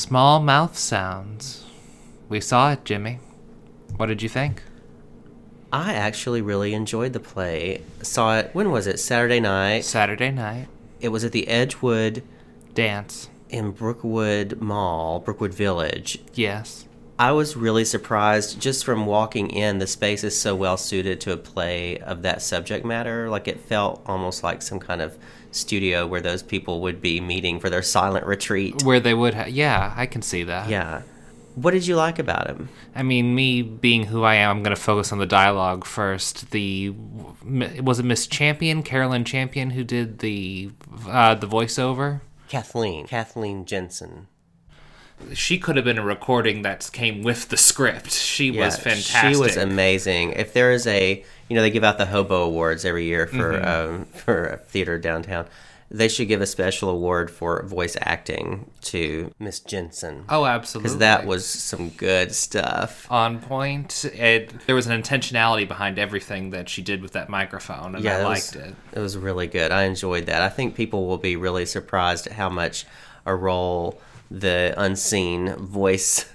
Small mouth sounds. We saw it, Jimmy. What did you think? I actually really enjoyed the play. Saw it, when was it? Saturday night. Saturday night. It was at the Edgewood Dance. in Brookwood Mall, Brookwood Village. Yes. I was really surprised just from walking in. The space is so well suited to a play of that subject matter. Like it felt almost like some kind of studio where those people would be meeting for their silent retreat. Where they would have. Yeah, I can see that. Yeah. What did you like about him? I mean, me being who I am, I'm going to focus on the dialogue first. The was it Miss Champion, Carolyn Champion, who did the uh, the voiceover? Kathleen. Kathleen Jensen. She could have been a recording that came with the script. She was fantastic. She was amazing. If there is a, you know, they give out the Hobo Awards every year for Mm-hmm. um, for theater downtown. They should give a special award for voice acting to Miss Jensen Oh, absolutely. because that was some good stuff. on point. It, there was an intentionality behind everything that she did with that microphone, and I liked was, it. It was really good. I enjoyed that. I think people will be really surprised at how much a role the unseen voice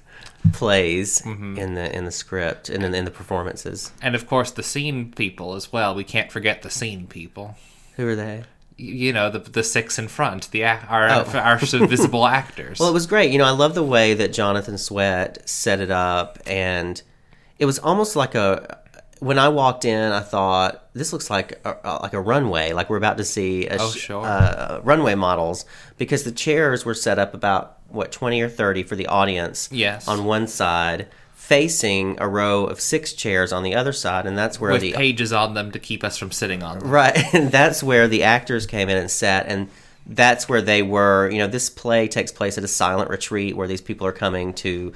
plays Mm-hmm. in the in the script and in, in the performances. And of course, the scene people as well. We can't forget the scene people. Who are they? You know, the the six in front, the our Oh. our visible actors. Well, it was great. You know, I love the way that Jonathan Sweat set it up, and it was almost like a. When I walked in, I thought this looks like a, like a runway, like we're about to see a Oh, sure. uh, runway models, because the chairs were set up about what twenty or thirty for the audience. Yes. on one side, facing a row of six chairs on the other side, and that's where with the pages on them to keep us from sitting on them. Right, and that's where the actors came in and sat, and that's where they were. You know, this play takes place at a silent retreat where these people are coming to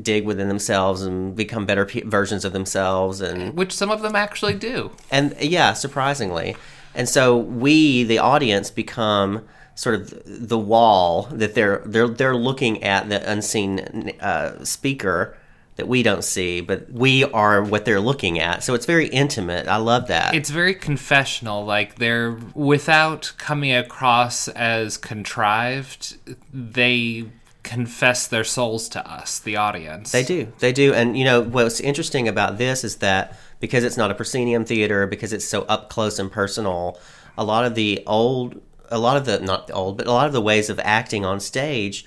dig within themselves and become better pe- versions of themselves, and Which some of them actually do. and yeah, surprisingly, and so we, the audience, become sort of the wall that they're they're they're looking at the unseen uh, speaker that we don't see, but we are what they're looking at. So it's very intimate. I love that. It's very confessional. Like they're without coming across as contrived. They confess their souls to us, the audience. They do. They do. And, you know, what's interesting about this is that because it's not a proscenium theater, because it's so up close and personal, a lot of the old, a lot of the, not old, but a lot of the ways of acting on stage,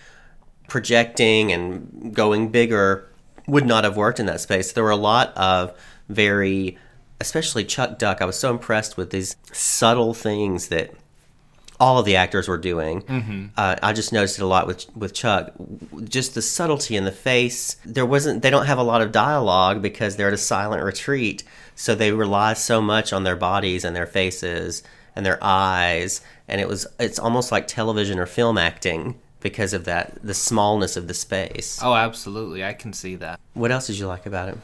projecting and going bigger, would not have worked in that space. There were a lot of very, especially Chuck Duck. I was so impressed with these subtle things that all of the actors were doing. Mm-hmm. Uh, I just noticed it a lot with with Chuck. Just the subtlety in the face. There wasn't. They don't have a lot of dialogue because they're at a silent retreat, so they rely so much on their bodies and their faces and their eyes. And it was. It's almost like television or film acting because of that. The smallness of the space. Oh, absolutely. I can see that. What else did you like about it?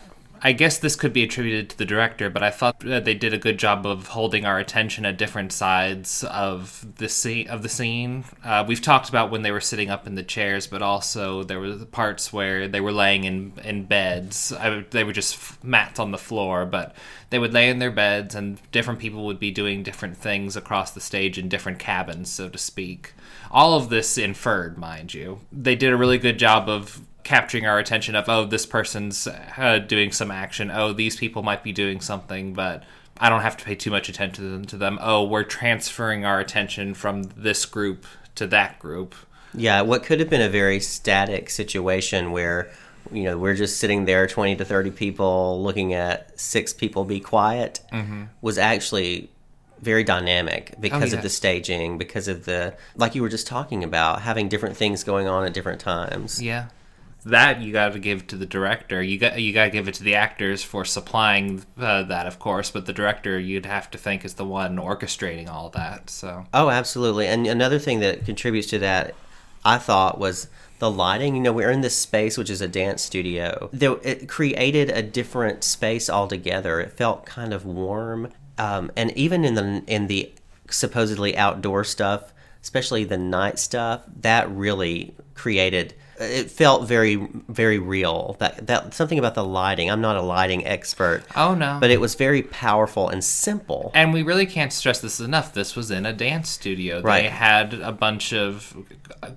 I guess this could be attributed to the director, but I thought uh, they did a good job of holding our attention at different sides of the scene. Of the scene, uh, we've talked about when they were sitting up in the chairs, but also there were the parts where they were laying in in beds. I, they were just mats on the floor, but they would lay in their beds, and different people would be doing different things across the stage in different cabins, so to speak. All of this inferred, mind you. They did a really good job of capturing our attention of oh this person's uh, doing some action. Oh these people might be doing something but i don't have to pay too much attention to them, to them. oh we're transferring our attention from this group to that group. Yeah, what could have been a very static situation where you know we're just sitting there 20 to 30 people looking at six people be quiet was actually very dynamic because yeah. of the staging because of the like you were just talking about having different things going on at different times. Yeah that you got to give to the director you got you got to give it to the actors for supplying uh, that of course but the director you'd have to think is the one orchestrating all that so Oh, absolutely. And another thing that contributes to that, I thought, was the lighting. You know, we're in this space, which is a dance studio. There, it created a different space altogether. It felt kind of warm, um, and even in the in the supposedly outdoor stuff, especially the night stuff, that really created it felt very very real. That that something about the lighting. I'm not a lighting expert, Oh no. but it was very powerful and simple. And we really can't stress this enough. This was in a dance studio. They Right. had a bunch of,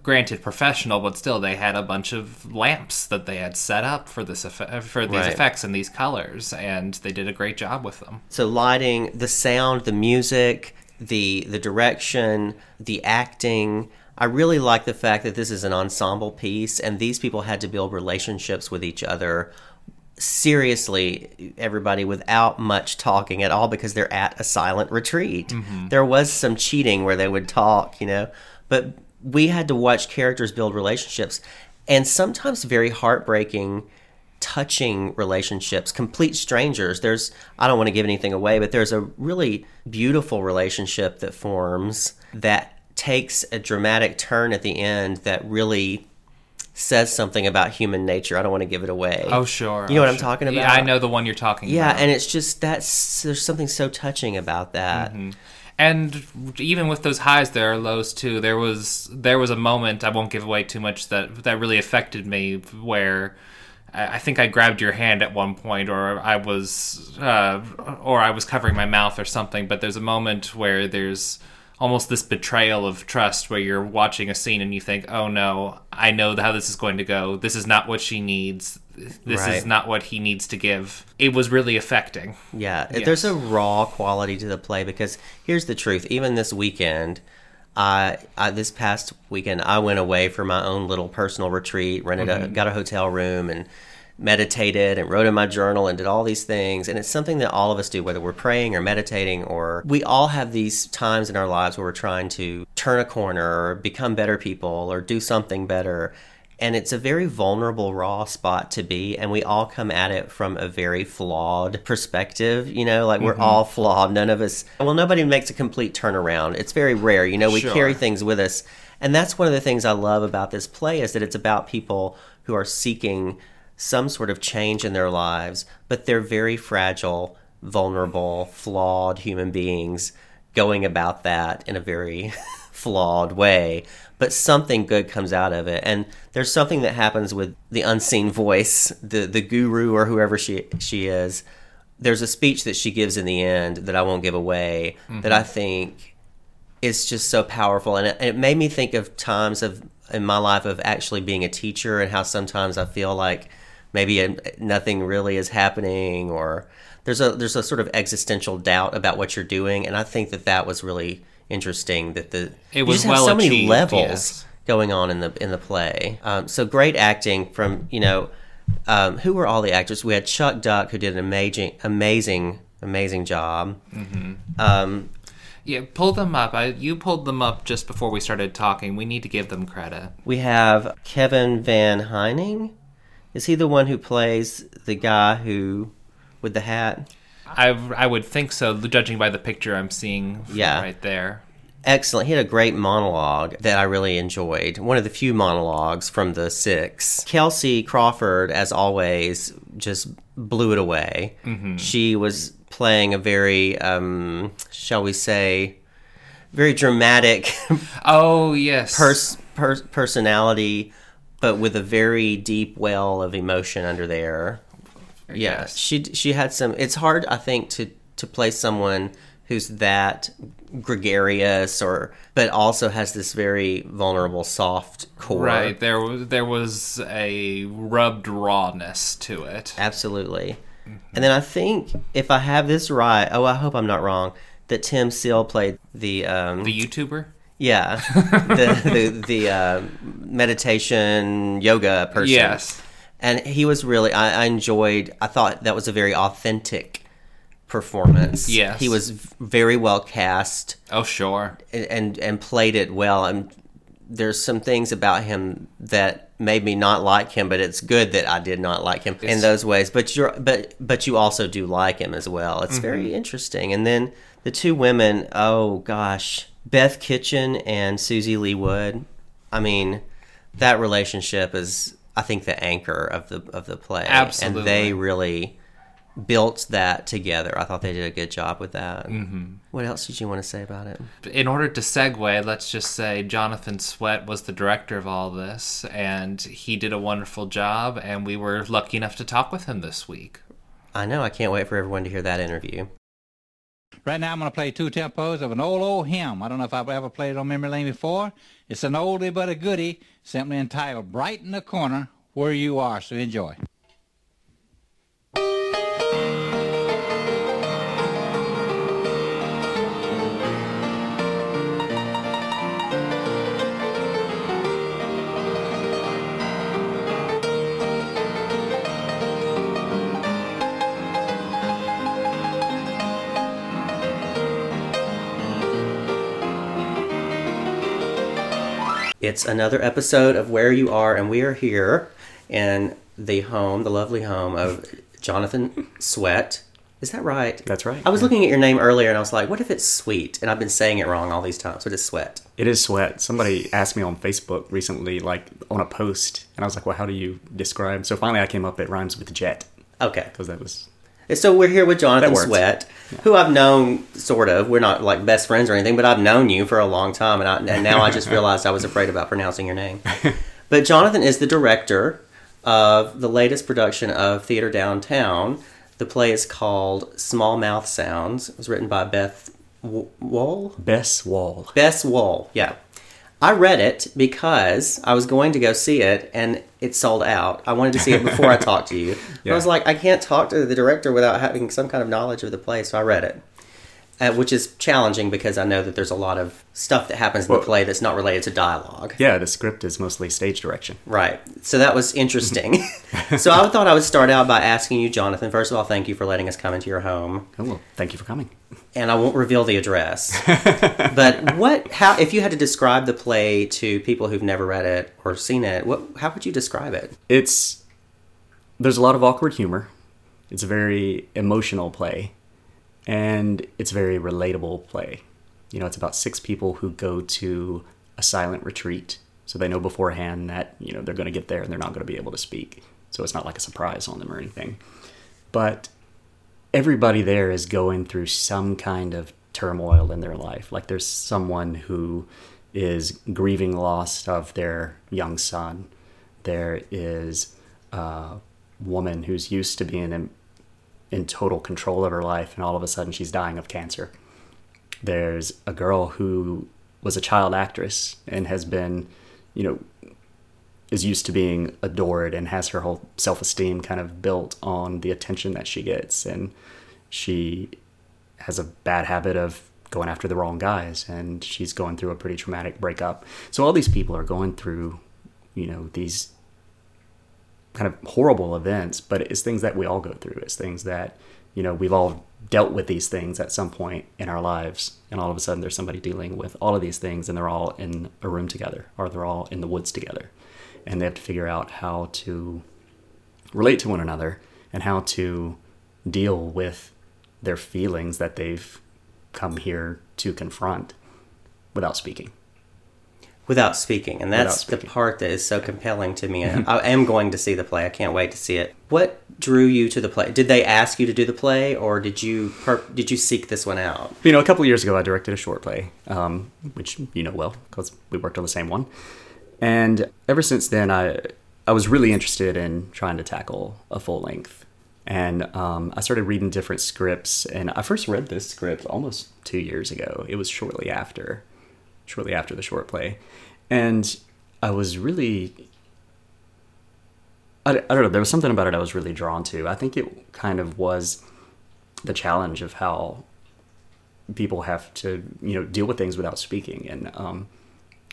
granted professional, but still, they had a bunch of lamps that they had set up for this effe- for these Right. effects and these colors, and they did a great job with them. So lighting, the sound, the music, the the direction, the acting. I really like the fact that this is an ensemble piece and these people had to build relationships with each other seriously everybody without much talking at all because they're at a silent retreat. Mm-hmm. There was some cheating where they would talk, you know, but we had to watch characters build relationships and sometimes very heartbreaking touching relationships, complete strangers. There's, I don't want to give anything away, but there's a really beautiful relationship that forms that takes a dramatic turn at the end that really says something about human nature. I don't want to give it away. Oh sure. You know oh, what I'm sure. talking about? Yeah. I know the one you're talking about. Yeah, about. and it's just that's there's something so touching about that. and even with those highs there are lows too there was there was a moment i won't give away too much that that really affected me where i I think i grabbed your hand at one point or i was uh, or i was covering my mouth or something but there's a moment where there's almost this betrayal of trust where you're watching a scene and you think oh no i know how this is going to go this is not what she needs this Right. is not what he needs to give it was really affecting Yeah, Yes. there's a raw quality to the play because here's the truth. Even this weekend, I, I this past weekend, I went away for my own little personal retreat, rented a mm-hmm. got a hotel room and meditated and wrote in my journal and did all these things. And it's something that all of us do, whether we're praying or meditating or we all have these times in our lives where we're trying to turn a corner or become better people or do something better. And it's a very vulnerable, raw spot to be. And we all come at it from a very flawed perspective. You know, like we're mm-hmm. all flawed. None of us, well, nobody makes a complete turnaround. It's very rare. You know, we Sure. carry things with us. And that's one of the things I love about this play is that it's about people who are seeking some sort of change in their lives, but they're very fragile, vulnerable, flawed human beings going about that in a very flawed way. But something good comes out of it. And there's something that happens with the unseen voice, the, the guru or whoever she she is. There's a speech that she gives in the end that I won't give away mm-hmm. that I think is just so powerful and it, it made me think of times of in my life of actually being a teacher and how sometimes I feel like maybe nothing really is happening or there's a there's a sort of existential doubt about what you're doing and I think that that was really interesting that the It was well so many levels yes. going on in the in the play um, so great acting from you know um, who were all the actors we had Chuck Duck who did an amazing amazing amazing job Mm-hmm. um, Yeah, pull them up. I, you pulled them up just before we started talking. We need to give them credit. We have Kevin Van Heining. Is he the one who plays the guy who with the hat? I, I would think so, judging by the picture I'm seeing Yeah. right there. Excellent. He had a great monologue that I really enjoyed. One of the few monologues from the six. Kelsey Crawford, as always, just blew it away. She was playing a very, um, shall we say, very dramatic Oh, yes. pers- per- personality, but with a very deep well of emotion under there. Yeah, Yes. she she had some. It's hard, I think, to to play someone who's that gregarious or but also has this very vulnerable soft core Right. There, was- there was a rubbed rawness to it. absolutely and then i think if i have this right oh i hope i'm not wrong that tim seal played the um The YouTuber? Yeah. The the, the uh, meditation yoga person. Yes. and he was really I, I enjoyed i thought that was a very authentic performance. Yes. he was very well cast. Oh, sure. and and, and played it well. And there's some things about him that made me not like him but it's good that i did not like him in those ways. But you're but but you also do like him as well. It's very Mm-hmm. interesting. And then the two women oh gosh beth kitchen and susie lee wood i mean that relationship is i think the anchor of the of the play Absolutely. and they really built that together. I thought they did a good job with that. Mm-hmm. What else did you want to say about it? In order to segue, let's just say Jonathan Sweat was the director of all this, and he did a wonderful job, and we were lucky enough to talk with him this week. I know. I can't wait for everyone to hear that interview. Right now, I'm going to play two tempos of an old, old hymn. I don't know if I've ever played it on memory lane before. It's an oldie but a goodie, simply entitled Brighten the Corner Where You Are. So enjoy. It's another episode of Where You Are, and we are here in the home, the lovely home of Jonathan Sweat. Is that right? That's right. I was looking at your name earlier and I was like, what if it's Sweet? And I've been saying it wrong all these times. What is Sweat? It is Sweat. Somebody asked me on Facebook recently, like on a post, and I was like, well, how do you describe? So finally I came up, it rhymes with jet. Okay. Because that was so we're here with Jonathan. Sweat, who I've known sort of. We're not like best friends or anything, but I've known you for a long time, and, I, and now I just realized I was afraid about pronouncing your name. But Jonathan is the director of the latest production of Theater Downtown. The play is called Small Mouth Sounds. It was written by Beth W- Wall. Bess Wohl. Bess Wohl, yeah. I read it because I was going to go see it and it sold out. I wanted to see it before I talked to you. Yeah. I was like, I can't talk to the director without having some kind of knowledge of the play, so I read it. Uh, which is challenging because I know that there's a lot of stuff that happens in the play that's not related to dialogue. Yeah, the script is mostly stage direction. Right. So that was interesting. so I thought I would start out by asking you, Jonathan. First of all, thank you for letting us come into your home. Oh, well, thank you for coming. and I won't reveal the address. but what? How? If you had to describe the play to people who've never read it or seen it, what? How would you describe it? It's there's a lot of awkward humor. It's a very emotional play, and it's very relatable play. You know, it's about six people who go to a silent retreat, so they know beforehand that you know they're going to get there and they're not going to be able to speak. So it's not like a surprise on them or anything. But everybody there is going through some kind of turmoil in their life. Like there's someone who is grieving loss of their young son. There is a woman who's used to being in, in total control of her life, and all of a sudden she's dying of cancer. There's a girl who was a child actress and has been, you know, is used to being adored and has her whole self esteem kind of built on the attention that she gets. And she has a bad habit of going after the wrong guys and she's going through a pretty traumatic breakup. So all these people are going through, you know, these kind of horrible events, but it's things that we all go through. It's things that, you know, we've all dealt with these things at some point in our lives. And all of a sudden there's somebody dealing with all of these things and they're all in a room together or they're all in the woods together. And they have to figure out how to relate to one another and how to deal with their feelings that they've come here to confront without speaking. Without speaking, and that's Without the part that is so compelling to me. I am going to see the play. I can't wait to see it. What drew you to the play? Did they ask you to do the play, or did you did you seek this one out? You know, a couple of years ago, I directed a short play, um, which you know well because we worked on the same one. And ever since then, I I was really interested in trying to tackle a full length. And um, I started reading different scripts, and I first read this script almost two years ago. It was shortly after, shortly after the short play, and I was really I, I don't know. There was something about it I was really drawn to. I think it kind of was the challenge of how people have to, you know, deal with things without speaking. And um,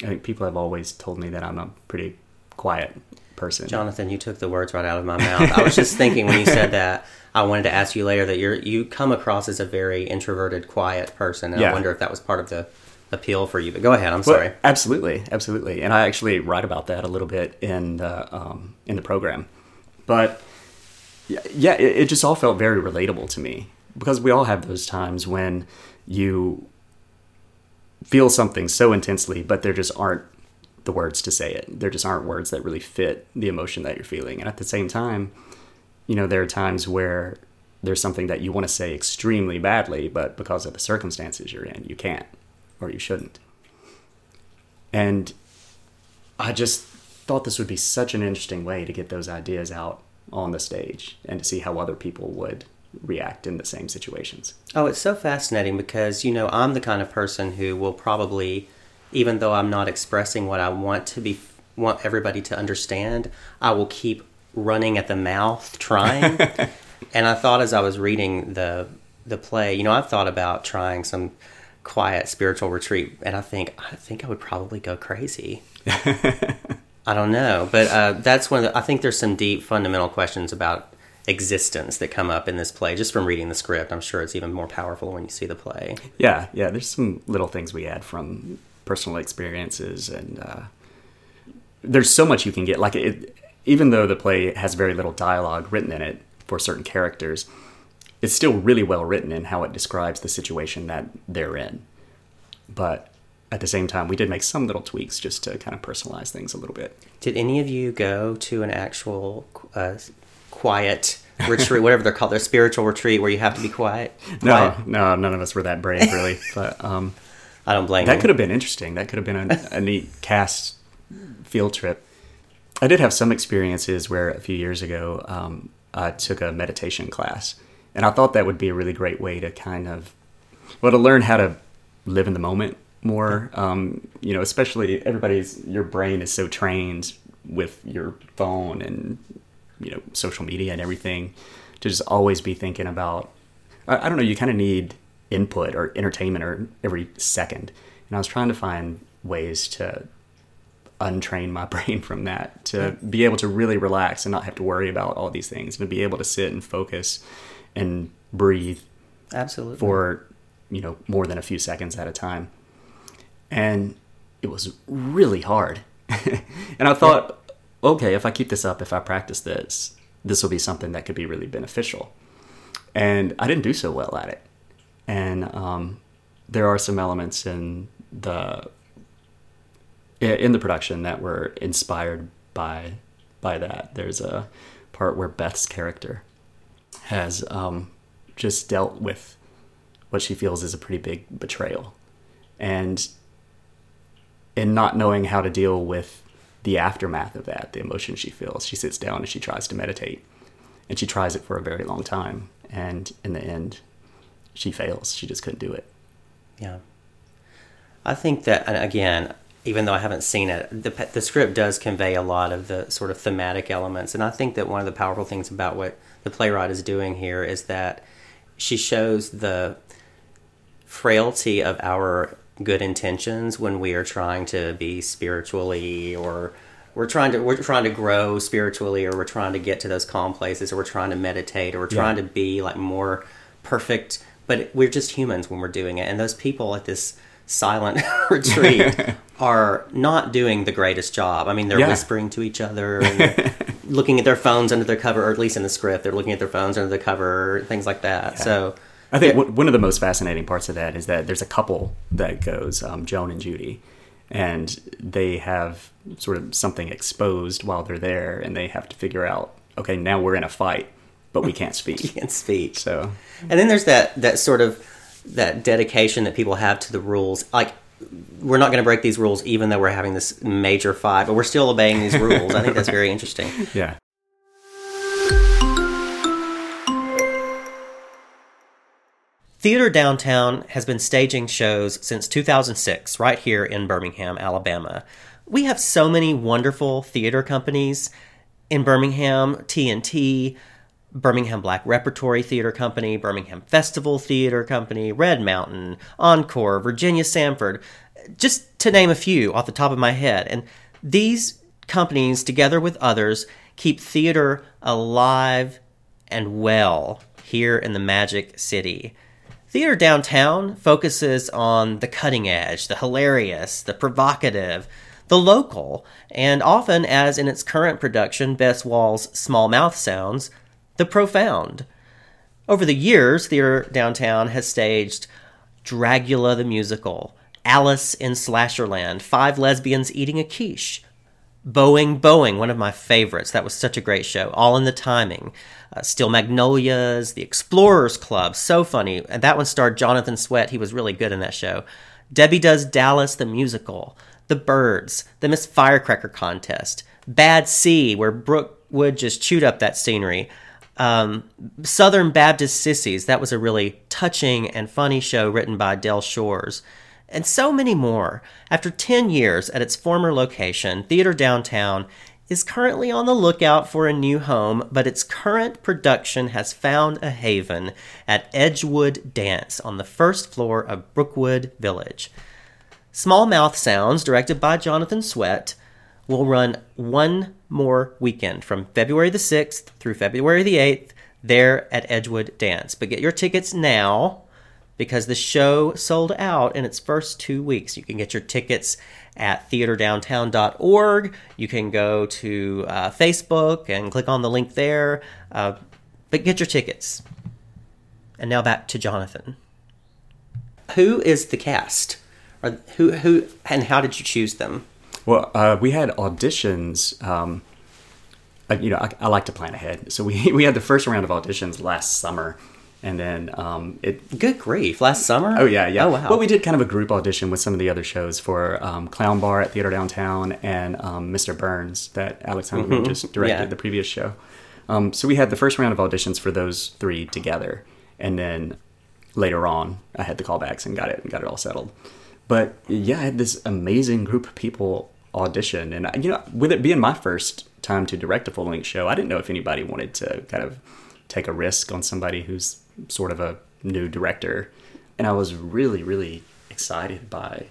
I think people have always told me that I'm a pretty quiet person. Jonathan, you took the words right out of my mouth. I was just thinking when you said that. I wanted to ask you later that you're you come across as a very introverted, quiet person, and I wonder if that was part of the appeal for you. But go ahead. I'm Well, sorry. absolutely, absolutely. And I actually write about that a little bit in the um, in the program. But yeah, yeah, it, it just all felt very relatable to me because we all have those times when you feel something so intensely, but there just aren't the words to say it. There just aren't words that really fit the emotion that you're feeling. And at the same time, you know, there are times where there's something that you want to say extremely badly, but because of the circumstances you're in, you can't or you shouldn't. And I just thought this would be such an interesting way to get those ideas out on the stage and to see how other people would react in the same situations. Oh, it's so fascinating because, you know, I'm the kind of person who will probably, even though I'm not expressing what I want to be, want everybody to understand, I will keep running at the mouth trying. and I thought as I was reading the the play, you know, I've thought about trying some quiet spiritual retreat, and I think I think I would probably go crazy. I don't know, but uh, that's one. Of the, I think there's some deep fundamental questions about existence that come up in this play just from reading the script. I'm sure it's even more powerful when you see the play. Yeah, yeah. There's some little things we add from personal experiences, and uh, there's so much you can get. Like it, even though the play has very little dialogue written in it for certain characters, it's still really well written in how it describes the situation that they're in. But at the same time, we did make some little tweaks just to kind of personalize things a little bit. Did any of you go to an actual uh, quiet retreat, whatever they're called, their spiritual retreat where you have to be quiet? No, Quiet? no, none of us were that brave, really. but um, I don't blame that could have been interesting. That could have been a, a neat cast field trip. I did have some experiences where a few years ago um, I took a meditation class, and I thought that would be a really great way to kind of, well, to learn how to live in the moment more. Um, you know, especially everybody's your brain is so trained with your phone and you know social media and everything to just always be thinking about. I, I don't know. You kind of need input or entertainment or every second, and I was trying to find ways to untrain my brain from that to be able to really relax and not have to worry about all these things and to be able to sit and focus and breathe Absolutely. for you know more than a few seconds at a time. And it was really hard. And i thought okay if i keep this up if i practice this this will be something that could be really beneficial. And i didn't do so well at it and um, there are some elements in the in the production that were inspired by by that. There's a part where beth's character has um, just dealt with what she feels is a pretty big betrayal. And in not knowing how to deal with the aftermath of that the emotion she feels she sits down and she tries to meditate. And she tries it for a very long time. And in the end she fails she just couldn't do it Yeah. I think that, and again, even though I haven't seen it, the, the script does convey a lot of the sort of thematic elements. And I think that one of the powerful things about what the playwright is doing here is that she shows the frailty of our good intentions when we are trying to be spiritually or we're trying to we're trying to grow spiritually or we're trying to get to those calm places or we're trying to meditate or we're trying to be like more perfect but we're just humans when we're doing it. And those people at this silent retreat are not doing the greatest job. I mean they're Yeah. whispering to each other and looking at their phones under their cover or at least in the script they're looking at their phones under the cover things like that. So I think one one of the most fascinating parts of that is that there's a couple that goes, um, Joan and Judy, and they have sort of something exposed while they're there, and they have to figure out, okay, now we're in a fight, but we can't speak. can't speak So And then there's that that sort of that dedication that people have to the rules. Like we're not going to break these rules, even though we're having this major fight, but we're still obeying these rules. I think that's very interesting. yeah, Theater Downtown has been staging shows since 2006, right here in Birmingham, Alabama. We have so many wonderful theater companies in Birmingham TNT, Birmingham Black Repertory Theater Company, Birmingham Festival Theater Company, Red Mountain, Encore, Virginia Samford, just to name a few off the top of my head. And these companies, together with others, keep theater alive and well here in the Magic City. Theater Downtown focuses on the cutting edge, the hilarious, the provocative, the local, and often, as in its current production, Bess Wohl's Small Mouth Sounds, the profound. Over the years, Theater Downtown has staged Dragula the Musical, Alice in Slasherland, Five Lesbians Eating a Quiche, Boeing, Boeing, one of my favorites. That was such a great show. All in the Timing. Uh, Steel Magnolias, The Explorers Club, so funny. And that one starred Jonathan Sweat. He was really good in that show. Debbie Does Dallas, the musical. The Birds, the Miss Firecracker contest. Bad Seed, where Brooke Wood just chewed up that scenery. Um, Southern Baptist Sissies, that was a really touching and funny show written by Del Shores and so many more. After 10 years at its former location, Theater Downtown is currently on the lookout for a new home, but its current production has found a haven at Edgewood Dance on the first floor of Brookwood Village. Small Mouth Sounds, directed by Jonathan Sweat, will run one more weekend from February the 6th through February the 8th there at Edgewood Dance. But get your tickets now because the show sold out in its first two weeks. You can get your tickets at theaterdowntown.org. You can go to uh, Facebook and click on the link there. Uh, but get your tickets. And now back to Jonathan. Who is the cast? Or who who and how did you choose them? Well, uh, we had auditions. Um, you know, I, I, like to plan ahead, so we we had the first round of auditions last summer, and then um, it. Good grief! Last summer? Oh yeah, yeah. Oh wow. Well, we did kind of a group audition with some of the other shows for um, Clown Bar at Theater Downtown and um, Mr. Burns that Alex Hunter Mhm. just directed Yeah. the previous show. Um, so we had the first round of auditions for those three together, and then later on, I had the callbacks and got it and got it all settled. But yeah, I had this amazing group of people audition, and you know, with it being my first time to direct a full length show, I didn't know if anybody wanted to kind of take a risk on somebody who's sort of a new director, and I was really, really excited by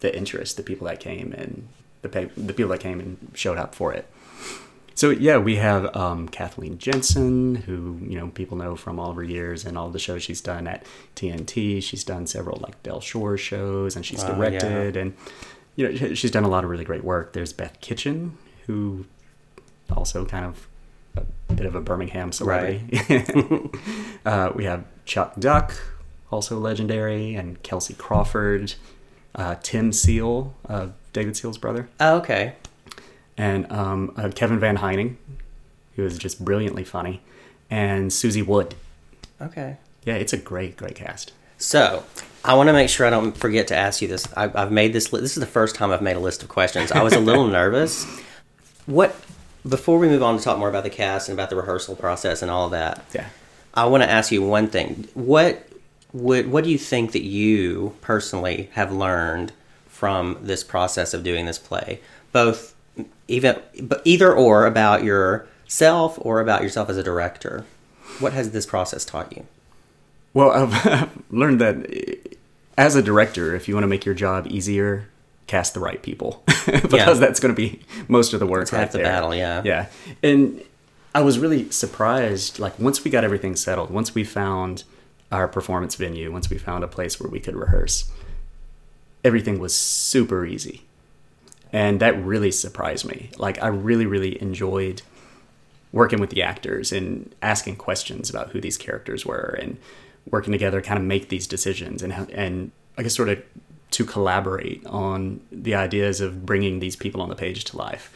the interest, the people that came and the pe- the people that came and showed up for it. So yeah, we have um, Kathleen Jensen, who you know people know from all of her years and all the shows she's done at TNT. She's done several like Del Shore shows, and she's directed, and you know she's done a lot of really great work. There's Beth Kitchen, who also kind of a bit of a Birmingham celebrity. uh, we have Chuck Duck, also legendary, and Kelsey Crawford, uh, Tim Seal, uh, David Seal's brother Oh, okay. and um, uh, Kevin Van Heining, who is just brilliantly funny, and Susie Wood. Okay. Yeah, it's a great, great cast. So, I want to make sure I don't forget to ask you this. I, I've made this. Li- this is the first time I've made a list of questions. I was a little nervous. What before we move on to talk more about the cast and about the rehearsal process and all of that? Yeah. I want to ask you one thing. What would what do you think that you personally have learned from this process of doing this play? Both even but either or about yourself or about yourself as a director. What has this process taught you? Well, I've, learned that as a director, if you want to make your job easier, cast the right people because Yeah. that's going to be most of the work. It's half the there. battle, yeah. Yeah, and I was really surprised. Like once we got everything settled, once we found our performance venue, once we found a place where we could rehearse, everything was super easy, and that really surprised me. Like I really, really enjoyed working with the actors and asking questions about who these characters were and working together kind of make these decisions and and I guess sort of to collaborate on the ideas of bringing these people on the page to life.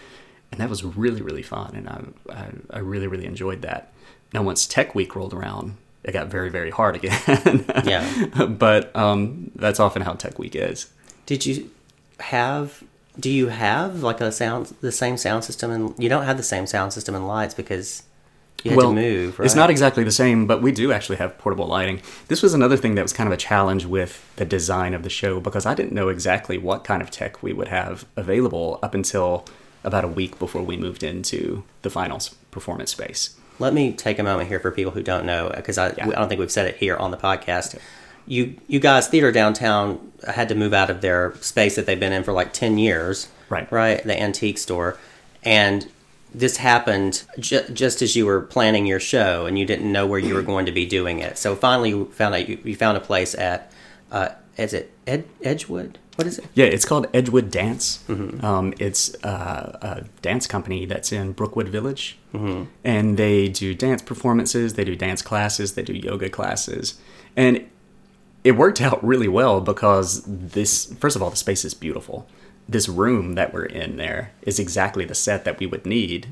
And that was really really fun and I I, I really really enjoyed that. Now once Tech Week rolled around, it got very very hard again. Yeah. but um, that's often how Tech Week is. Did you have? Do you have like a sound, the same sound system, and you don't have the same sound system and lights because to move. Right? It's not exactly the same, but we do actually have portable lighting. This was another thing that was kind of a challenge with the design of the show because I didn't know exactly what kind of tech we would have available up until about a week before we moved into the finals performance space. Let me take a moment here for people who don't know, because I, Yeah. I don't think we've said it here on the podcast. You you guys, Theater Downtown uh, had to move out of their space that they've been in for like ten years, Right. Right, the antique store, and this happened ju- just as you were planning your show, and you didn't know where you were going to be doing it. So finally, you found out you, you found a place at, uh, is it Ed, Edgewood? What is it? Yeah, it's called Edgewood Dance. Um, it's uh, a dance company that's in Brookwood Village, and they do dance performances, they do dance classes, they do yoga classes, and it worked out really well because this. First of all, the space is beautiful. This room that we're in there is exactly the set that we would need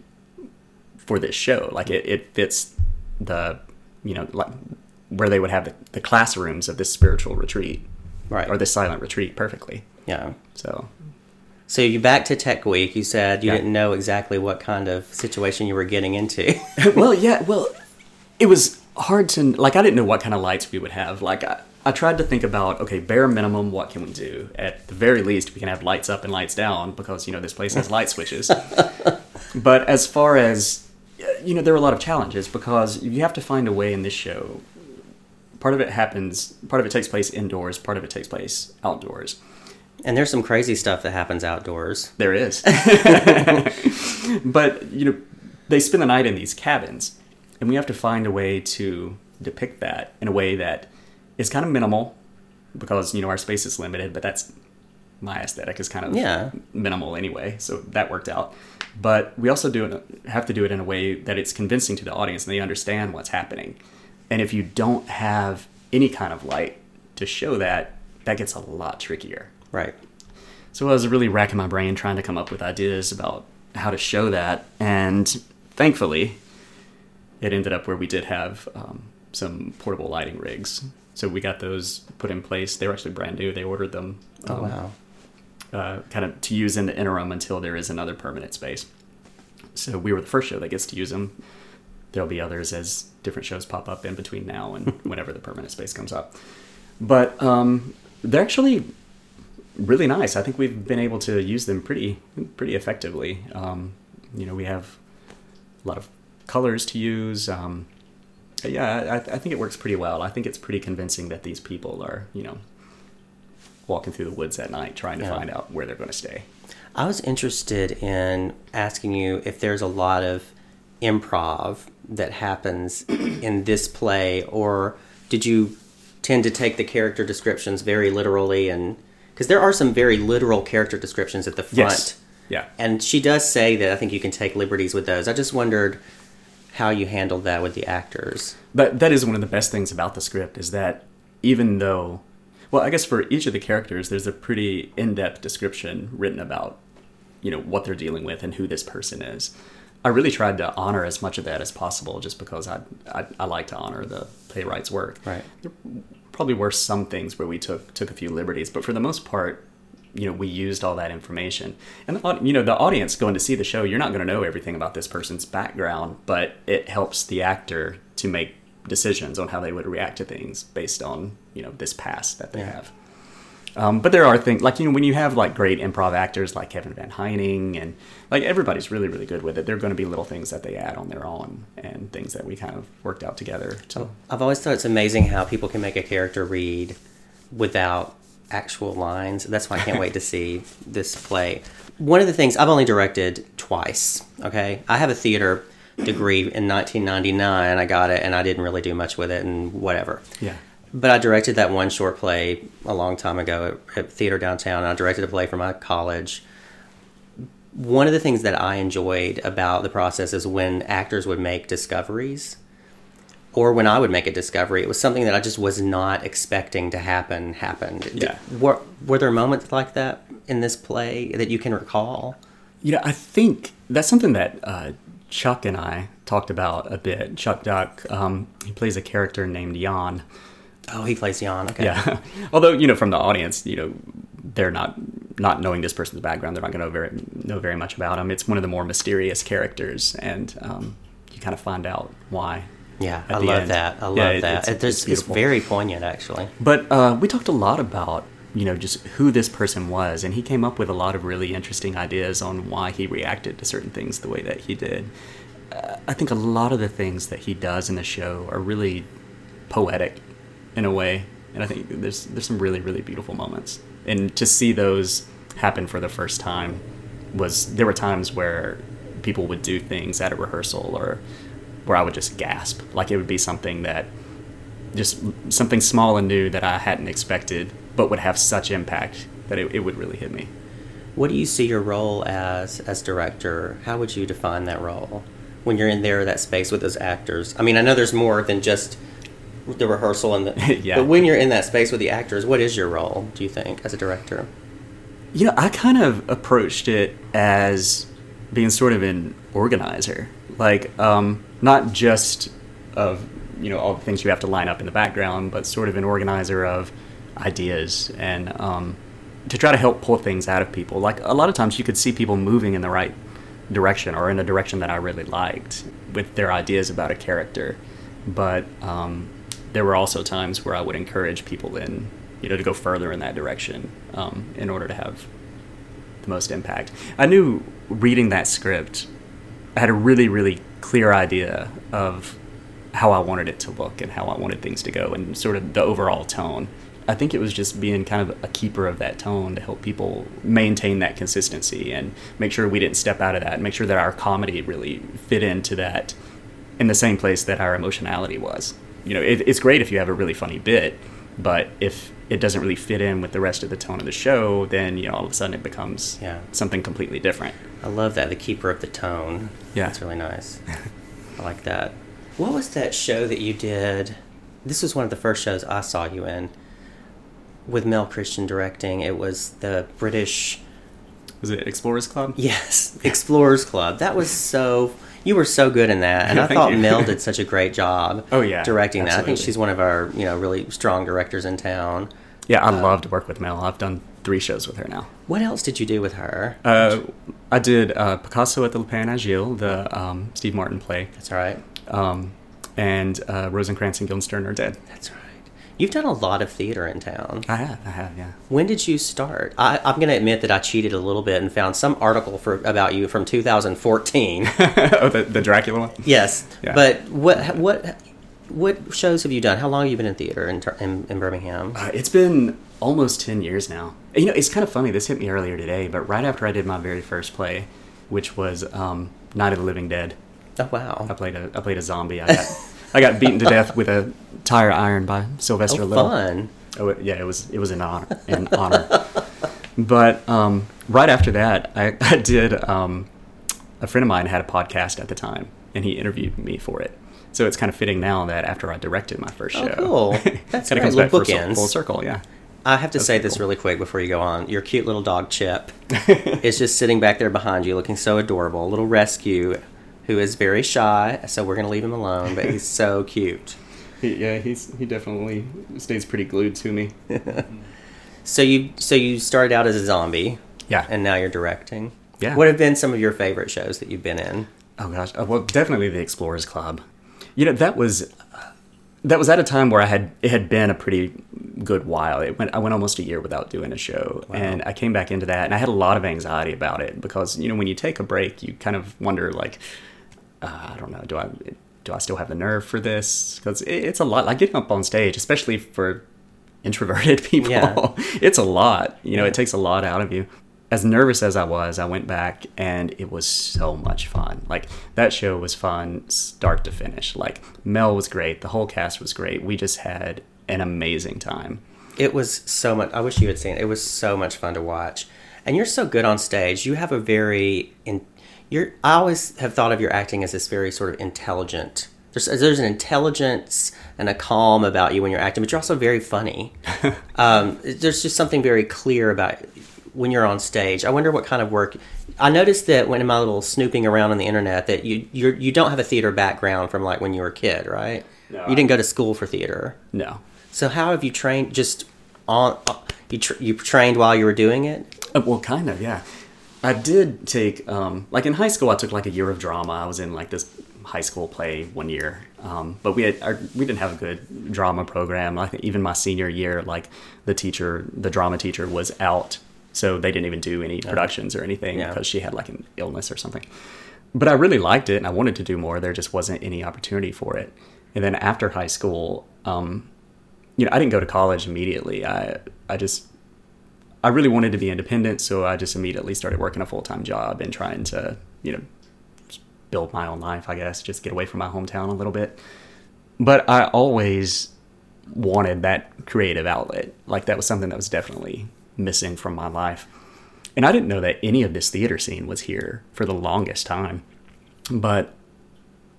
for this show. Like it, it fits the, you know, like where they would have the, the classrooms of this spiritual retreat Right. or this silent retreat perfectly. Yeah. So So you back to Tech Week. You said you Yeah. didn't know exactly what kind of situation you were getting into. well, yeah, well, it was hard to like. I didn't know what kind of lights we would have. Like, I, I tried to think about okay, bare minimum, what can we do? At the very least, we can have lights up and lights down because you know this place has light switches. but as far as you know, there were a lot of challenges because you have to find a way in this show. Part of it happens. Part of it takes place indoors. Part of it takes place outdoors. and there's some crazy stuff that happens outdoors. There is. but, you know, they spend the night in these cabins, and we have to find a way to depict that in a way that is kind of minimal because, you know, our space is limited, but that's my aesthetic is kind of Yeah. minimal anyway, so that worked out. But we also do it, have to do it in a way that it's convincing to the audience and they understand what's happening. And if you don't have any kind of light to show that, that gets a lot trickier. Right. So I was really racking my brain trying to come up with ideas about how to show that, and thankfully, it ended up where we did have um, some portable lighting rigs. So we got those put in place. They were actually brand new. They ordered them, Oh, um, wow. uh, kind of to use in the interim until there is another permanent space. So we were the first show that gets to use them. There'll be others as different shows pop up in between now and whenever the permanent space comes up. But um, they're actually really nice. I think we've been able to use them pretty pretty effectively. Um, you know, we have a lot of colors to use. Um, yeah, I, I think it works pretty well. I think it's pretty convincing that these people are, you know, walking through the woods at night trying to Yeah. find out where they're going to stay. I was interested in asking you if there's a lot of improv that happens in this play, or did you tend to take the character descriptions very literally? And because there are some very literal character descriptions at the front, Yes. Yeah. and she does say that I think you can take liberties with those. I just wondered how you handled that with the actors. But that is one of the best things about the script is that even though, well, I guess for each of the characters, there's a pretty in-depth description written about, you know, what they're dealing with and who this person is. I really tried to honor as much of that as possible, just because I I, I like to honor the playwright's work. Right. There probably were some things where we took took a few liberties, but for the most part, you know, we used all that information. And the, you know, the audience going to see the show, you're not going to know everything about this person's background, but it helps the actor to make decisions on how they would react to things based on you know this past that they Yeah. have. Um, but there are things like you know when you have like great improv actors like Kevin Van Heining and like everybody's really really good with it. There are going to be little things that they add on their own and things that we kind of worked out together. So I've always thought it's amazing how people can make a character read without actual lines. That's why I can't wait to see this play. One of the things I've only directed twice. Okay, I have a theater degree in 1999. I got it, and I didn't really do much with it, and whatever. yeah, But I directed that one short play a long time ago at, at Theater Downtown. I directed a play for my college. One of the things that I enjoyed about the process is when actors would make discoveries, or when I would make a discovery. It was something that I just was not expecting to happen. Happened. Yeah. Were, were there moments like that in this play that you can recall? you know I think that's something that uh, Chuck and I talked about a bit. Chuck Duck, um, he plays a character named Jan. Oh, he plays Jan. Okay. Yeah. Although you know, from the audience, you know, they're not not knowing this person's background. They're not going to very know very much about him. It's one of the more mysterious characters, and um, you kind of find out why. Yeah, I love end. that. I love Yeah, that. it's- It- it's it's very poignant, actually. But uh, we talked a lot about you know just who this person was, and he came up with a lot of really interesting ideas on why he reacted to certain things the way that he did. Uh, I think a lot of the things that he does in the show are really poetic in a way, and I think there's there's some really really beautiful moments, and to see those happen for the first time was there were times where people would do things at a rehearsal or where I would just gasp, like it would be something that just something small and new that I hadn't expected, but would have such impact that it, it would really hit me. What do you see your role as as director? How would you define that role when you're in there that space with those actors? I mean, I know there's more than just the rehearsal and the Yeah. but when you're in that space with the actors, what is your role? Do you think as a director? You know, I kind of approached it as being sort of an organizer, like um, not just of you know all the things you have to line up in the background, but sort of an organizer of ideas and um, to try to help pull things out of people. Like a lot of times, you could see people moving in the right direction or in a direction that I really liked with their ideas about a character, but um, there were also times where I would encourage people in you know to go further in that direction um, in order to have the most impact. I knew reading that script, I had a really really clear idea of how I wanted it to look and how I wanted things to go and sort of the overall tone. I think it was just being kind of a keeper of that tone to help people maintain that consistency and make sure we didn't step out of that and make sure that our comedy really fit into that in the same place that our emotionality was. You know, it, it's great if you have a really funny bit, but if it doesn't really fit in with the rest of the tone of the show, then you know all of a sudden it becomes Yeah. something completely different. I love that, the keeper of the tone. Yeah. That's really nice. I like that. What was that show that you did? This was one of the first shows I saw you in with Mel Christian directing. It was the British, Was it Explorers Club? yes, Explorers Club. That was so. You were so good in that, and I thought. Mel did such a great job. Oh, yeah, directing that. I think she's one of our you know really strong directors in town. Yeah, I um, love to work with Mel. I've done three shows with her now. What else did you do with her? Uh, I did uh, Picasso at the Lapin Agile, the um, Steve Martin play, That's all right. um, and uh, Rosencrantz and Guildenstern are dead. That's right. You've done a lot of theater in town. I have, I have, yeah. When did you start? I, I'm going to admit that I cheated a little bit and found some article for about you from 2014. oh, the, the Dracula one. yes, Yeah. but what what what shows have you done? How long have you been in theater in in, in Birmingham? Uh, it's been almost 10 years now. You know, it's kind of funny. This hit me earlier today, but right after I did my very first play, which was um, Night of the Living Dead, Oh wow! I played a I played a zombie. I got I got beaten to death with a tire iron by Sylvester Oh, Little. fun! Oh it- yeah, it was it was an honor. An honor. But um, right after that, I, I did. Um, a friend of mine had a podcast at the time, and he interviewed me for it. So it's kind of fitting now that after I directed my first Oh, show, cool. That's kind of comes back full, full circle. Yeah. I have to That's say pretty this really quick before you go on. Your cute little dog Chip is just sitting back there behind you, looking so adorable. A little rescue, who is very shy, so we're going to leave him alone. But he's so cute. He, yeah, he's he definitely stays pretty glued to me. So you so you started out as a zombie, Yeah. and now you're directing. Yeah. What have been some of your favorite shows that you've been in? Oh gosh, uh, well, definitely the Explorers Club. You know, that was that was at a time where I had it had been a pretty good while. It went I went almost a year without doing a show, and I came back into that, and I had a lot of anxiety about it because you know when you take a break, you kind of wonder like, uh, I don't know, do I do I still have the nerve for this? Because it, it's a lot. Like getting up on stage, especially for introverted people, Yeah. it's a lot. You know, Yeah. it takes a lot out of you. As nervous as I was, I went back and it was so much fun. Like that show was fun start to finish. Like Mel was great, the whole cast was great. We just had an amazing time. It was so much. I wish you had seen it. It was so much fun to watch, and you're so good on stage. You have a very in. You're. I always have thought of your acting as this very sort of intelligent. There's there's an intelligence and a calm about you when you're acting, but you're also very funny. um, there's just something very clear about when you're on stage. I wonder what kind of work. I noticed that when in my little snooping around on the internet that you you're, you don't have a theater background from like when you were a kid, right? No, you didn't go to school for theater. No. So how have you trained? Just on you tr- you trained while you were doing it? Uh, well, kind of, yeah. I did take, um, like in high school, I took like a year of drama. I was in like this high school play one year, um, but we had our, we didn't have a good drama program. Like even my senior year, like the teacher, the drama teacher was out, so they didn't even do any productions or anything Yeah. because she had like an illness or something. But I really liked it, and I wanted to do more. There just wasn't any opportunity for it. And then after high school, um, you know, I didn't go to college immediately. I I just I really wanted to be independent, so I just immediately started working a full time job and trying to, you know, build my own life, I guess, just get away from my hometown a little bit. But I always wanted that creative outlet. Like that was something that was definitely missing from my life. And I didn't know that any of this theater scene was here for the longest time. But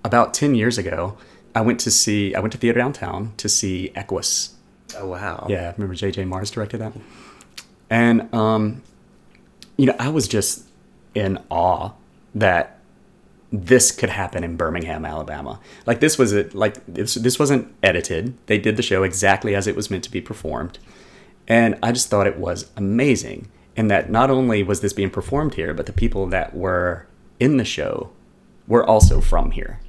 about 10 years ago, I went to see I went to theater downtown to see Equus Oh wow! yeah, I remember J.J. Mars directed that. And um, you know, I was just in awe that this could happen in Birmingham, Alabama. Like this was it. Like this this wasn't edited. They did the show exactly as it was meant to be performed, and I just thought it was amazing. And that not only was this being performed here, but the people that were in the show were also from here,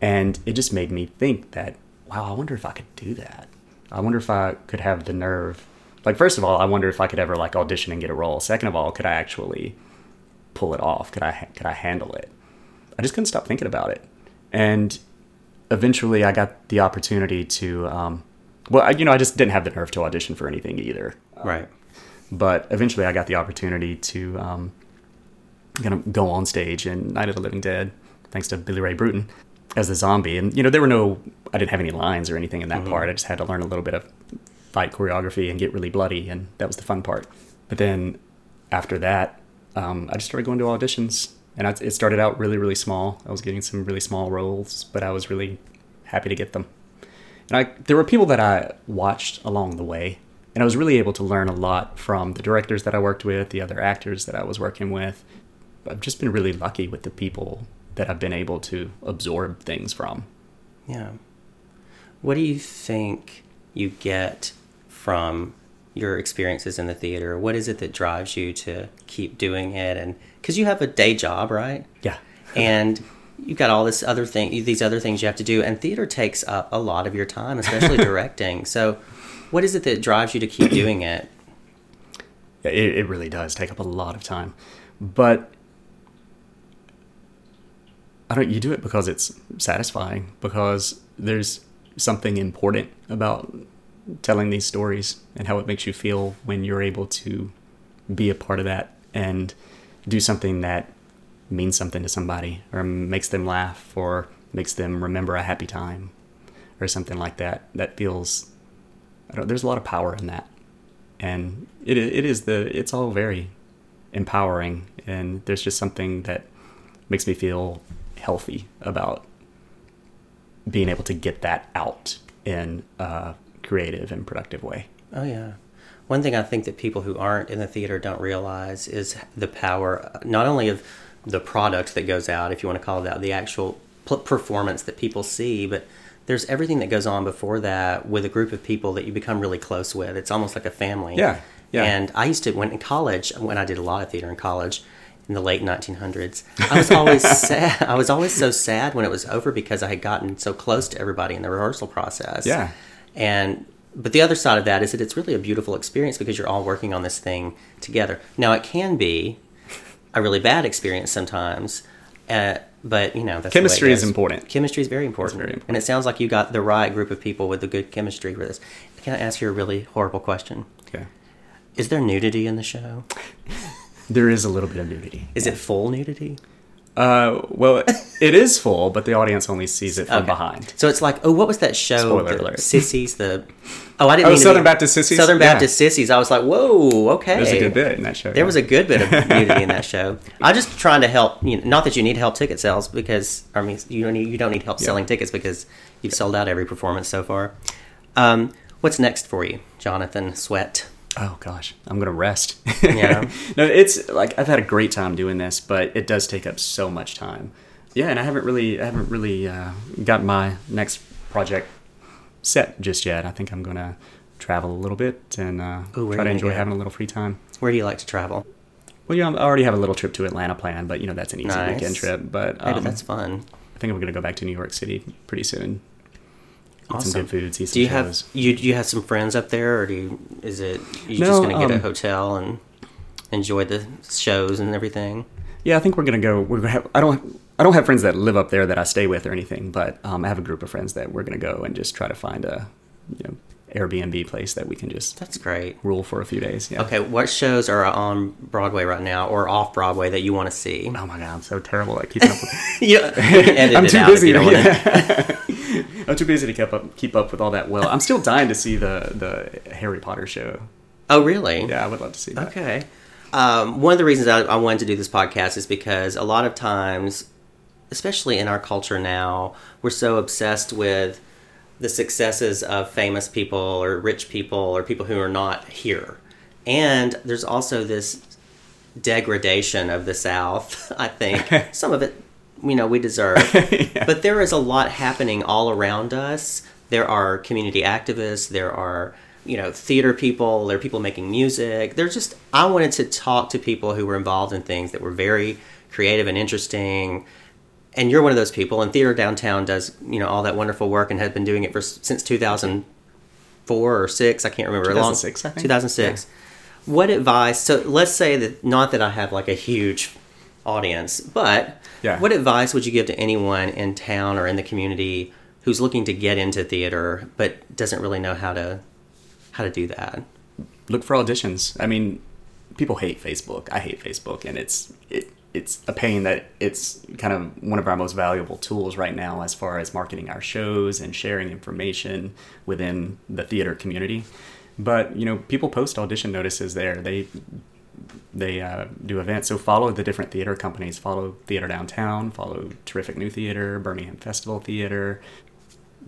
and it just made me think that wow, I wonder if I could do that. I wonder if I could have the nerve. Like first of all, I wonder if I could ever like audition and get a role. Second of all, could I actually pull it off? Could I could I handle it? I just couldn't stop thinking about it. And eventually, I got the opportunity to. Um, well, I, you know, I just didn't have the nerve to audition for anything either. Right. But eventually, I got the opportunity to um, kind of go on stage in Night of the Living Dead, thanks to Billy Ray Bruton as a zombie. And you know, there were no, I didn't have any lines or anything in that part. I just had to learn a little bit of fight choreography and get really bloody, and that was the fun part. But then after that, um, I just started going to auditions, and I, it started out really, really small. I was getting some really small roles, but I was really happy to get them. And I, there were people that I watched along the way, and I was really able to learn a lot from the directors that I worked with, the other actors that I was working with. I've just been really lucky with the people that I've been able to absorb things from. Yeah. What do you think you get from your experiences in the theater? What is it that drives you to keep doing it? And because you have a day job, right? Yeah. and you've got all this other thing, these other things you have to do, and theater takes up a lot of your time, especially directing. So, what is it that drives you to keep doing it? It, it really does take up a lot of time, but I don't. You do it because it's satisfying. Because there's something important about telling these stories and how it makes you feel when you're able to be a part of that and do something that means something to somebody or makes them laugh or makes them remember a happy time or something like that. That feels. I don't, there's a lot of power in that and it it is the it's all very empowering and there's just something that makes me feel healthy about being able to get that out in a creative and productive way Oh yeah. One thing I think that people who aren't in the theater don't realize is the power not only of the product that goes out, if you want to call it that, the actual p- performance that people see, but there's everything that goes on before that with a group of people that you become really close with. It's almost like a family. Yeah, yeah. And I used to when in college, when I did a lot of theater in college in the late 1900s, I was always sad. I was always so sad when it was over because I had gotten so close to everybody in the rehearsal process. Yeah. And but the other side of that is that it's really a beautiful experience because you're all working on this thing together. Now it can be a really bad experience sometimes, uh, but you know that's the way it Chemistry is important. Chemistry is very important. very important. and it sounds like you got the right group of people with the good chemistry for this. Can I ask you a really horrible question? okay Is there nudity in the show? there is a little bit of nudity Is it full nudity? Uh, well it is full but the audience only sees it from Okay. behind So it's like, oh, what was that show? Spoiler the alert. Sissies. The oh, I didn't. Oh, Southern Baptist Sissies? Southern Yeah. Baptist Sissies. I was like, whoa, okay. there's a good bit in that show There was a good bit of nudity in that show. I'm just trying to help. You know, not that you need help ticket sales because I mean you don't need, you don't need help selling tickets because you've sold out every performance so far. Um, what's next for you, Jonathan Sweat? Oh gosh, I'm gonna rest. Yeah. no, it's like I've had a great time doing this, but it does take up so much time. Yeah, and I haven't really, I haven't really uh, got my next project set just yet. I think I'm gonna travel a little bit and uh, Ooh, try to enjoy having a little free time. Where do you like to travel? Well, yeah, I already have a little trip to Atlanta planned, but you know that's an easy Nice. weekend trip. But Hey, um, that's fun. I think I'm gonna go back to New York City pretty soon. Awesome. some good food, see some Do you shows. have you do you have some friends up there, or do you, is it you No, just going to get a um, hotel and enjoy the shows and everything? Yeah, I think we're gonna go. We're gonna have. I don't. I don't have friends that live up there that I stay with or anything, but um, I have a group of friends that we're gonna go and just try to find a, you know, Airbnb place that we can just That's great. rule for a few days. Yeah. Okay, what shows are on Broadway right now or off Broadway that you want to see? Oh my god, I'm so terrible at keeping up. with yeah, you can edit I'm too busy. you To, don't wanna- yeah. I'm too busy to keep up keep up with all that. Well, I'm still dying to see the the Harry Potter show. Oh, really? Yeah, I would love to see that. Okay. Um, one of the reasons I, I wanted to do this podcast is because a lot of times, especially in our culture now, we're so obsessed with the successes of famous people or rich people or people who are not here. And there's also this degradation of the South. I think some of it, you know, we deserve. But there is a lot happening all around us. There are community activists. There are you know theater people. There are people making music. There's just I wanted to talk to people who were involved in things that were very creative and interesting. And you're one of those people. And Theater Downtown does you know all that wonderful work and has been doing it for since 2004 or six. I can't remember. a long- 2006, I think. 2006 what advice so let's say that not that i have like a huge audience but Yeah. what advice would you give to anyone in town or in the community who's looking to get into theater but doesn't really know how to how to do that look for auditions. I mean, people hate Facebook. I hate Facebook, and it's it, it's a pain that it's kind of one of our most valuable tools right now as far as marketing our shows and sharing information within the theater community. But you know, people post audition notices there. They they uh, do events. So follow the different theater companies. Follow Theater Downtown. Follow Terrific New Theater, Birmingham Festival Theater.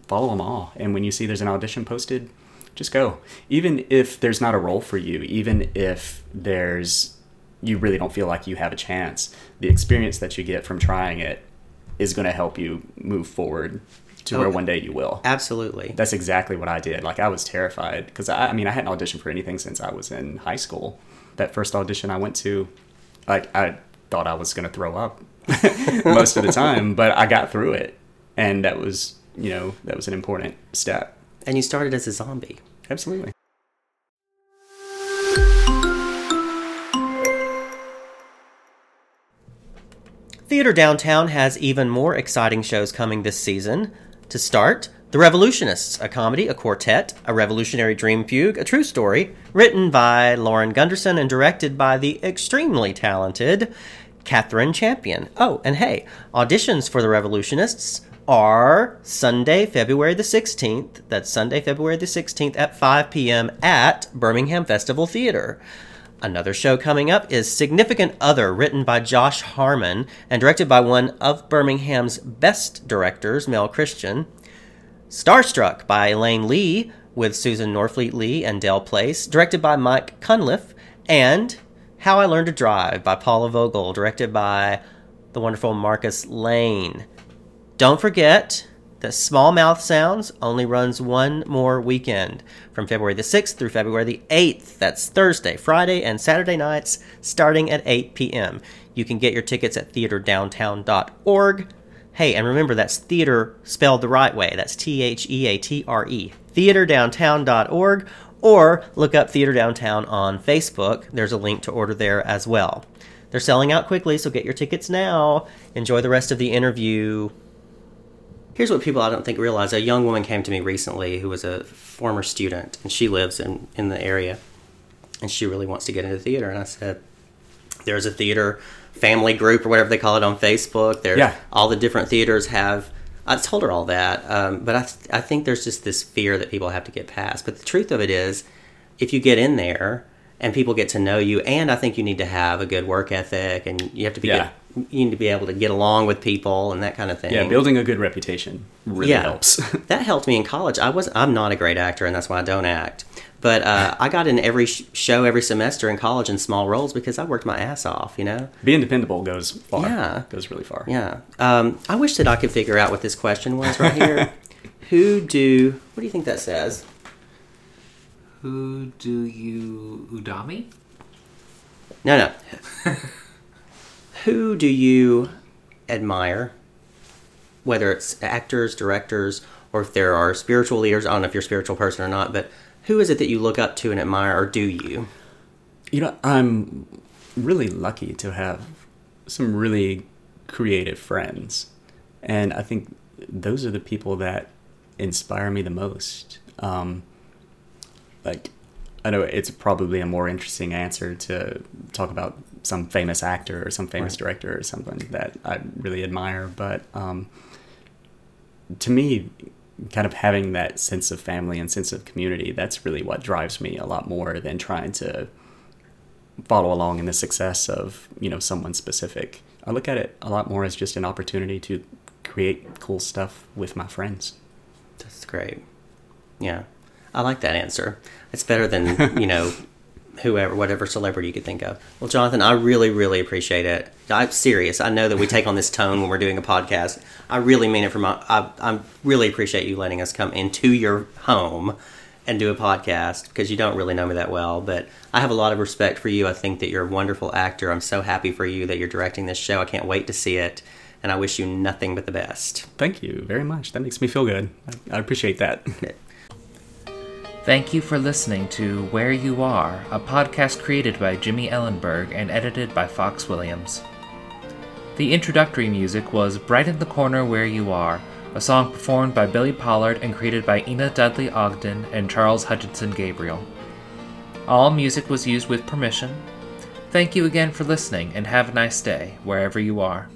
Follow them all. And when you see there's an audition posted, just go. Even if there's not a role for you, even if there's you really don't feel like you have a chance, the experience that you get from trying it is going to help you move forward to where one day you will. absolutely That's exactly what I did. Like I was terrified because I, I mean I hadn't auditioned for anything since I was in high school. That first audition I went to, like I thought I was gonna throw up most of the time, but I got through it, and that was you know that was an important step. and you started as a zombie Absolutely. Theater Downtown has even more exciting shows coming this season. To start, The Revolutionists, a comedy, a quartet, a revolutionary dream fugue, a true story, written by Lauren Gunderson and directed by the extremely talented Catherine Champion. Oh, and hey, auditions for The Revolutionists are Sunday, February the 16th. That's Sunday, February the 16th at 5 p.m. at Birmingham Festival Theater. Another show coming up is Significant Other, written by Josh Harmon and directed by one of Birmingham's best directors, Mel Christian. Starstruck by Elaine Lee, with Susan Norfleet Lee and Dell Place, directed by Mike Cunliffe. And How I Learned to Drive by Paula Vogel, directed by the wonderful Marcus Lane. Don't forget that Small Mouth Sounds only runs one more weekend from February the 6th through February the 8th. That's Thursday, Friday, and Saturday nights starting at 8 p.m. You can get your tickets at theaterdowntown.org. Hey, and remember that's theater spelled the right way. That's T H E A T R E. Theaterdowntown.org or look up Theater Downtown on Facebook. There's a link to order there as well. They're selling out quickly, so get your tickets now. Enjoy the rest of the interview. Here's what people I don't think realize. A young woman came to me recently who was a former student, and she lives in, in the area, and she really wants to get into theater. And I said, there's a theater family group or whatever they call it on Facebook. There, Yeah. all the different theaters have. I told her all that, um, but I, th- I think there's just this fear that people have to get past. But the truth of it is, if you get in there and people get to know you, and I think you need to have a good work ethic, and you have to be Yeah. good, you need to be able to get along with people and that kind of thing. Yeah, building a good reputation really Yeah. helps. that helped me in college. I was I'm not a great actor, and that's why I don't act. But uh, I got in every sh- show every semester in college in small roles because I worked my ass off. You know. Being dependable goes far. Yeah. goes really far. Yeah. Um, I wish that I could figure out what this question was right here. Who do? What do you think that says? Who do you udami? No, no. Who do you admire? Whether it's actors, directors, or if there are spiritual leaders. I don't know if you're a spiritual person or not, but who is it that you look up to and admire, or do you? You know, I'm really lucky to have some really creative friends. And I think those are the people that inspire me the most. Um, like, I know it's probably a more interesting answer to talk about some famous actor or some famous Right. director or something that I really admire, but um, to me, kind of having that sense of family and sense of community, that's really what drives me a lot more than trying to follow along in the success of, you know, someone specific. I look at it a lot more as just an opportunity to create cool stuff with my friends. That's great. Yeah, I like that answer. It's better than you know whoever, whatever celebrity you could think of. Well, Jonathan, I really, really appreciate it. I'm serious. I know that we take on this tone when we're doing a podcast. I really mean it from my. I, I really appreciate you letting us come into your home and do a podcast because you don't really know me that well, but I have a lot of respect for you. I think that you're a wonderful actor. I'm so happy for you that you're directing this show. I can't wait to see it, and I wish you nothing but the best. Thank you very much. That makes me feel good. I, I appreciate that. Thank you for listening to Where You Are, a podcast created by Jimmy Ellenberg and edited by Fox Williams. The introductory music was Brighten the Corner Where You Are, a song performed by Billy Pollard and created by Ina Duley Ogden and Charles Hutchinson Gabriel. All music was used with permission. Thank you again for listening and have a nice day, wherever you are.